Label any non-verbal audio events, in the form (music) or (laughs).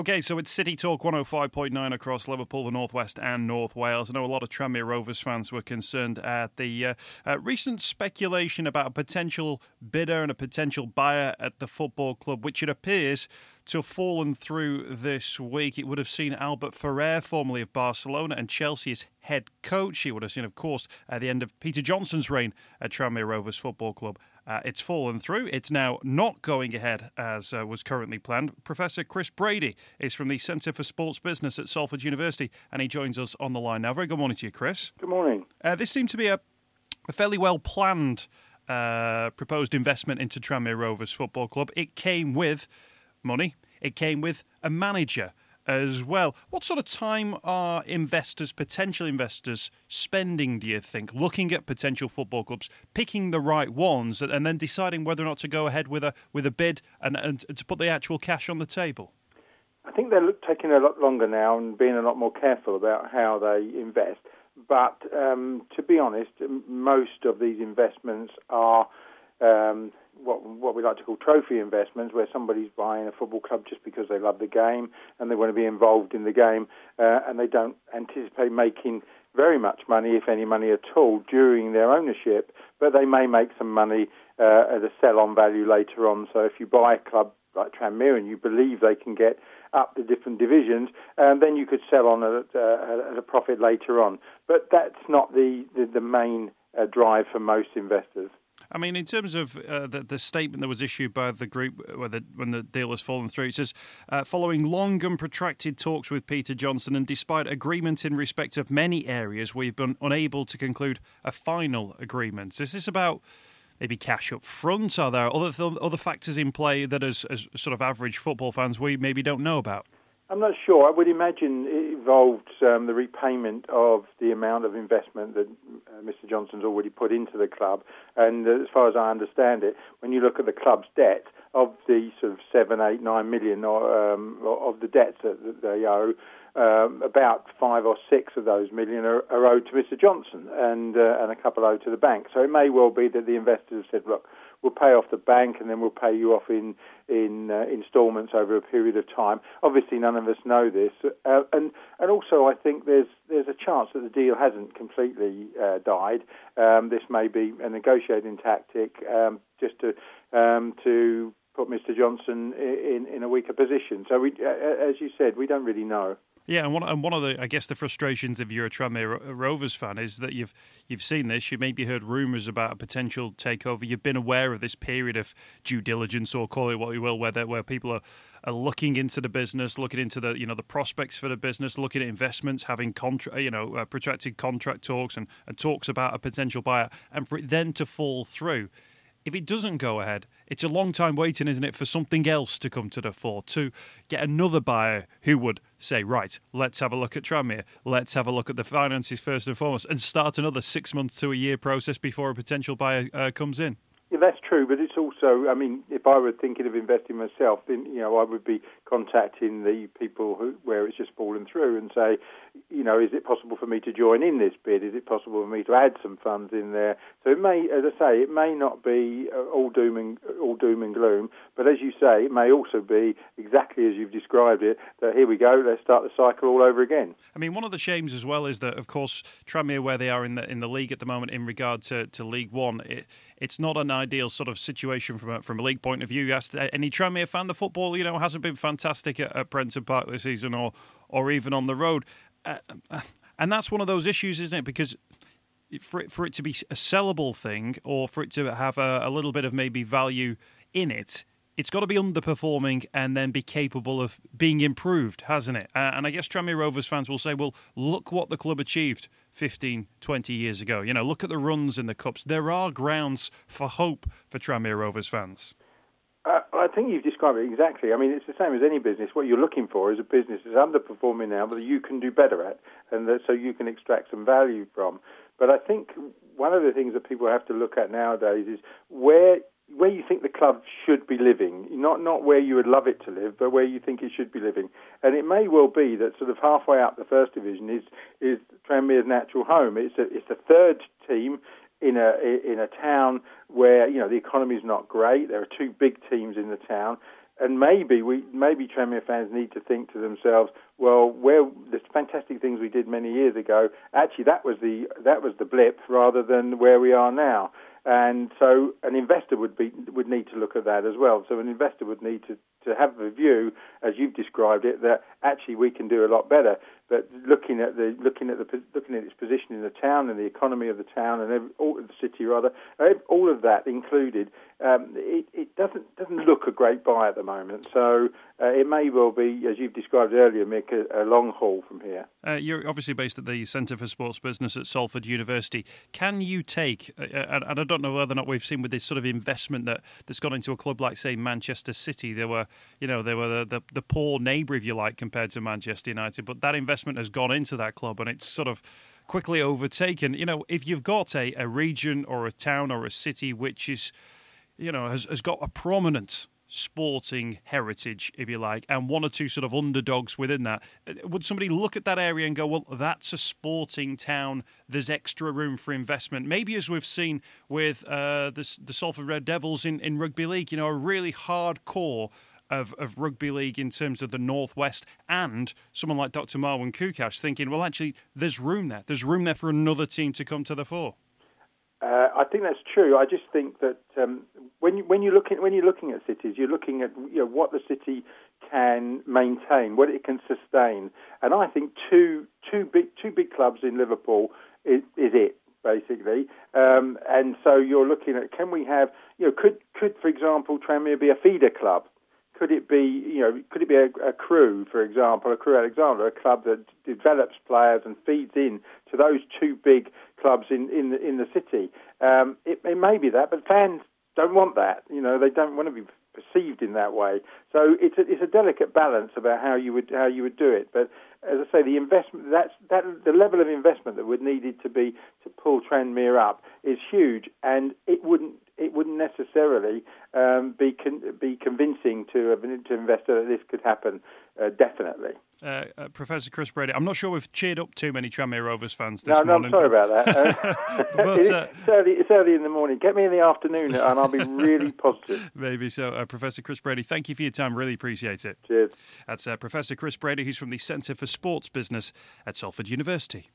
Okay, so it's City Talk 105.9 across Liverpool, the Northwest, and North Wales. I know a lot of Tranmere Rovers fans were concerned at the uh, uh, recent speculation about a potential bidder and a potential buyer at the football club, which it appears to have fallen through this week. It would have seen Albert Ferrer, formerly of Barcelona, and Chelsea as head coach. He would have seen, of course, at the end of Peter Johnson's reign at Tranmere Rovers Football Club. Uh, it's fallen through. It's now not going ahead as uh, was currently planned. Professor Chris Brady is from the Centre for Sports Business at Salford University, and he joins us on the line now. Very good morning to you, Chris. Good morning. Uh, this seemed to be a, a fairly well planned uh, proposed investment into Tranmere Rovers Football Club. It came with money. It came with a manager as well. What sort of time are investors, potential investors, spending, do you think, looking at potential football clubs, picking the right ones, and then deciding whether or not to go ahead with a with a bid and, and to put the actual cash on the table? I think they're taking a lot longer now and being a lot more careful about how they invest. But um, to be honest, most of these investments are um, what what we like to call trophy investments, where somebody's buying a football club just because they love the game and they want to be involved in the game, uh, and they don't anticipate making very much money, if any money at all, during their ownership, but they may make some money uh, at a sell-on value later on. So if you buy a club like Tranmere and you believe they can get up the different divisions, um, then you could sell on at, uh, at a profit later on. But that's not the, the, the main uh, drive for most investors. I mean, in terms of uh, the, the statement that was issued by the group uh, the, when the deal has fallen through, it says, uh, following long and protracted talks with Peter Johnson and despite agreement in respect of many areas, we've been unable to conclude a final agreement. So Is this about maybe cash up front? Are there other, other factors in play that, as, as sort of average football fans, we maybe don't know about? I'm not sure. I would imagine it involved um, the repayment of the amount of investment that uh, Mr. Johnson's already put into the club. And uh, as far as I understand it, when you look at the club's debt, of the sort of seven, eight, nine million or, um, of the debts that they owe, um, about five or six of those million are, are owed to Mr. Johnson, and uh, and a couple owed to the bank. So it may well be that the investors have said, look, we'll pay off the bank, and then we'll pay you off in in uh, instalments over a period of time. Obviously, none of us know this, uh, and and also I think there's there's a chance that the deal hasn't completely uh, died. Um, this may be a negotiating tactic um, just to um, to put Mr. Johnson in, in a weaker position. So, we, as you said, we don't really know. Yeah, and one, and one of the, I guess, the frustrations if you're a Tranmere Rovers fan is that you've you've seen this. You maybe heard rumours about a potential takeover. You've been aware of this period of due diligence, or call it what you will, where where people are, are looking into the business, looking into the you know the prospects for the business, looking at investments, having contract, you know, uh, protracted contract talks and, and talks about a potential buyer, and for it then to fall through if it doesn't go ahead, it's a long time waiting, isn't it, for something else to come to the fore, to get another buyer who would say, right, let's have a look at Tranmere, let's have a look at the finances first and foremost, and start another six months to a year process before a potential buyer uh, comes in. Yeah, that's true, but it's also, I mean, if I were thinking of investing myself, then you know I would be contacting the people who where it's just fallen through and say, you know, is it possible for me to join in this bid? Is it possible for me to add some funds in there? So it may, as I say, it may not be uh, all doom and all doom and gloom, but as you say, it may also be exactly as you've described it. That here we go, let's start the cycle all over again. I mean, one of the shames as well is that, of course, Tranmere, where they are in the in the league at the moment in regard to, to League One, it, it's not an ideal sort of situation from a, from a league point of view. You asked any Tranmere fan, the football, you know, hasn't been fantastic at, at Prenton Park this season, or or even on the road. Uh, uh, and that's one of those issues, isn't it? Because for it, for it to be a sellable thing, or for it to have a, a little bit of maybe value in it, it's got to be underperforming and then be capable of being improved, hasn't it? Uh, and I guess Tranmere Rovers fans will say, well, look what the club achieved 15, 20 years ago. You know, look at the runs in the Cups. There are grounds for hope for Tranmere Rovers fans. Uh, I think you've described it exactly. I mean, it's the same as any business. What you're looking for is a business that's underperforming now, but you can do better at, and that, so you can extract some value from. But I think one of the things that people have to look at nowadays is where where you think the club should be living, not not where you would love it to live, but where you think it should be living. And it may well be that sort of halfway up the first division is is Tranmere's natural home. It's a it's a third team in a in a town where you know the economy is not great. There are two big teams in the town. and maybe we maybe Tranmere fans need to think to themselves, well, where the fantastic things we did many years ago, actually that was the that was the blip rather than where we are now. And so an investor would be would need to look at that as well. So an investor would need to, to have a view, as you've described it, that actually we can do a lot better. But looking at the looking at the looking at its position in the town and the economy of the town and every, all the city rather, all of that included, um, it, it doesn't doesn't look a great buy at the moment. So uh, it may well be, as you've described earlier, Mick, a, a long haul from here. Uh, you're obviously based at the Centre for Sports Business at Salford University. Can you take, uh, and I don't know whether or not we've seen with this sort of investment that, that's gone into a club like, say, Manchester City, there were, you know, they were the, the, the poor neighbour, if you like, compared to Manchester United, but that investment has gone into that club and it's sort of quickly overtaken. You know, if you've got a, a region or a town or a city which is, you know, has, has got a prominent sporting heritage, if you like, and one or two sort of underdogs within that. Uh, would somebody look at that area and go, well, that's a sporting town, there's extra room for investment? Maybe as we've seen with uh, the, the Salford Red Devils in, in rugby league, you know, a really hardcore of, of rugby league in terms of the Northwest and someone like Dr. Marwan Koukash thinking, well, actually, there's room there. There's room there for another team to come to the fore. Uh, I think that's true. I just think that um, when you, when you look at, when you're looking at cities, you're looking at you know what the city can maintain, what it can sustain, and I think two two big two big clubs in Liverpool is, is it basically. Um, and so you're looking at can we have you know could could for example Tranmere be a feeder club? Could it be, you know, could it be a, a Crewe, for example, a Crewe Alexandra, a club that develops players and feeds in to those two big clubs in in the, in the city? Um, it, it may be that, but fans don't want that. You know, they don't want to be perceived in that way. So it's a, it's a delicate balance about how you would how you would do it. But as I say, the investment that's that the level of investment that would needed to be to pull Tranmere up is huge, and it wouldn't it wouldn't necessarily um, be con- be convincing to an to investor that this could happen. Uh, definitely. Uh, uh, Professor Chris Brady, I'm not sure we've cheered up too many Tranmere Rovers fans this no, no, morning. No, I'm sorry about that. (laughs) Uh, (laughs) but, it's, uh, early, it's early in the morning. Get me in the afternoon and I'll be really (laughs) positive. Maybe so. Uh, Professor Chris Brady, thank you for your time. Really appreciate it. Cheers. That's Professor Chris Brady, who's from the Centre for Sports Business at Salford University.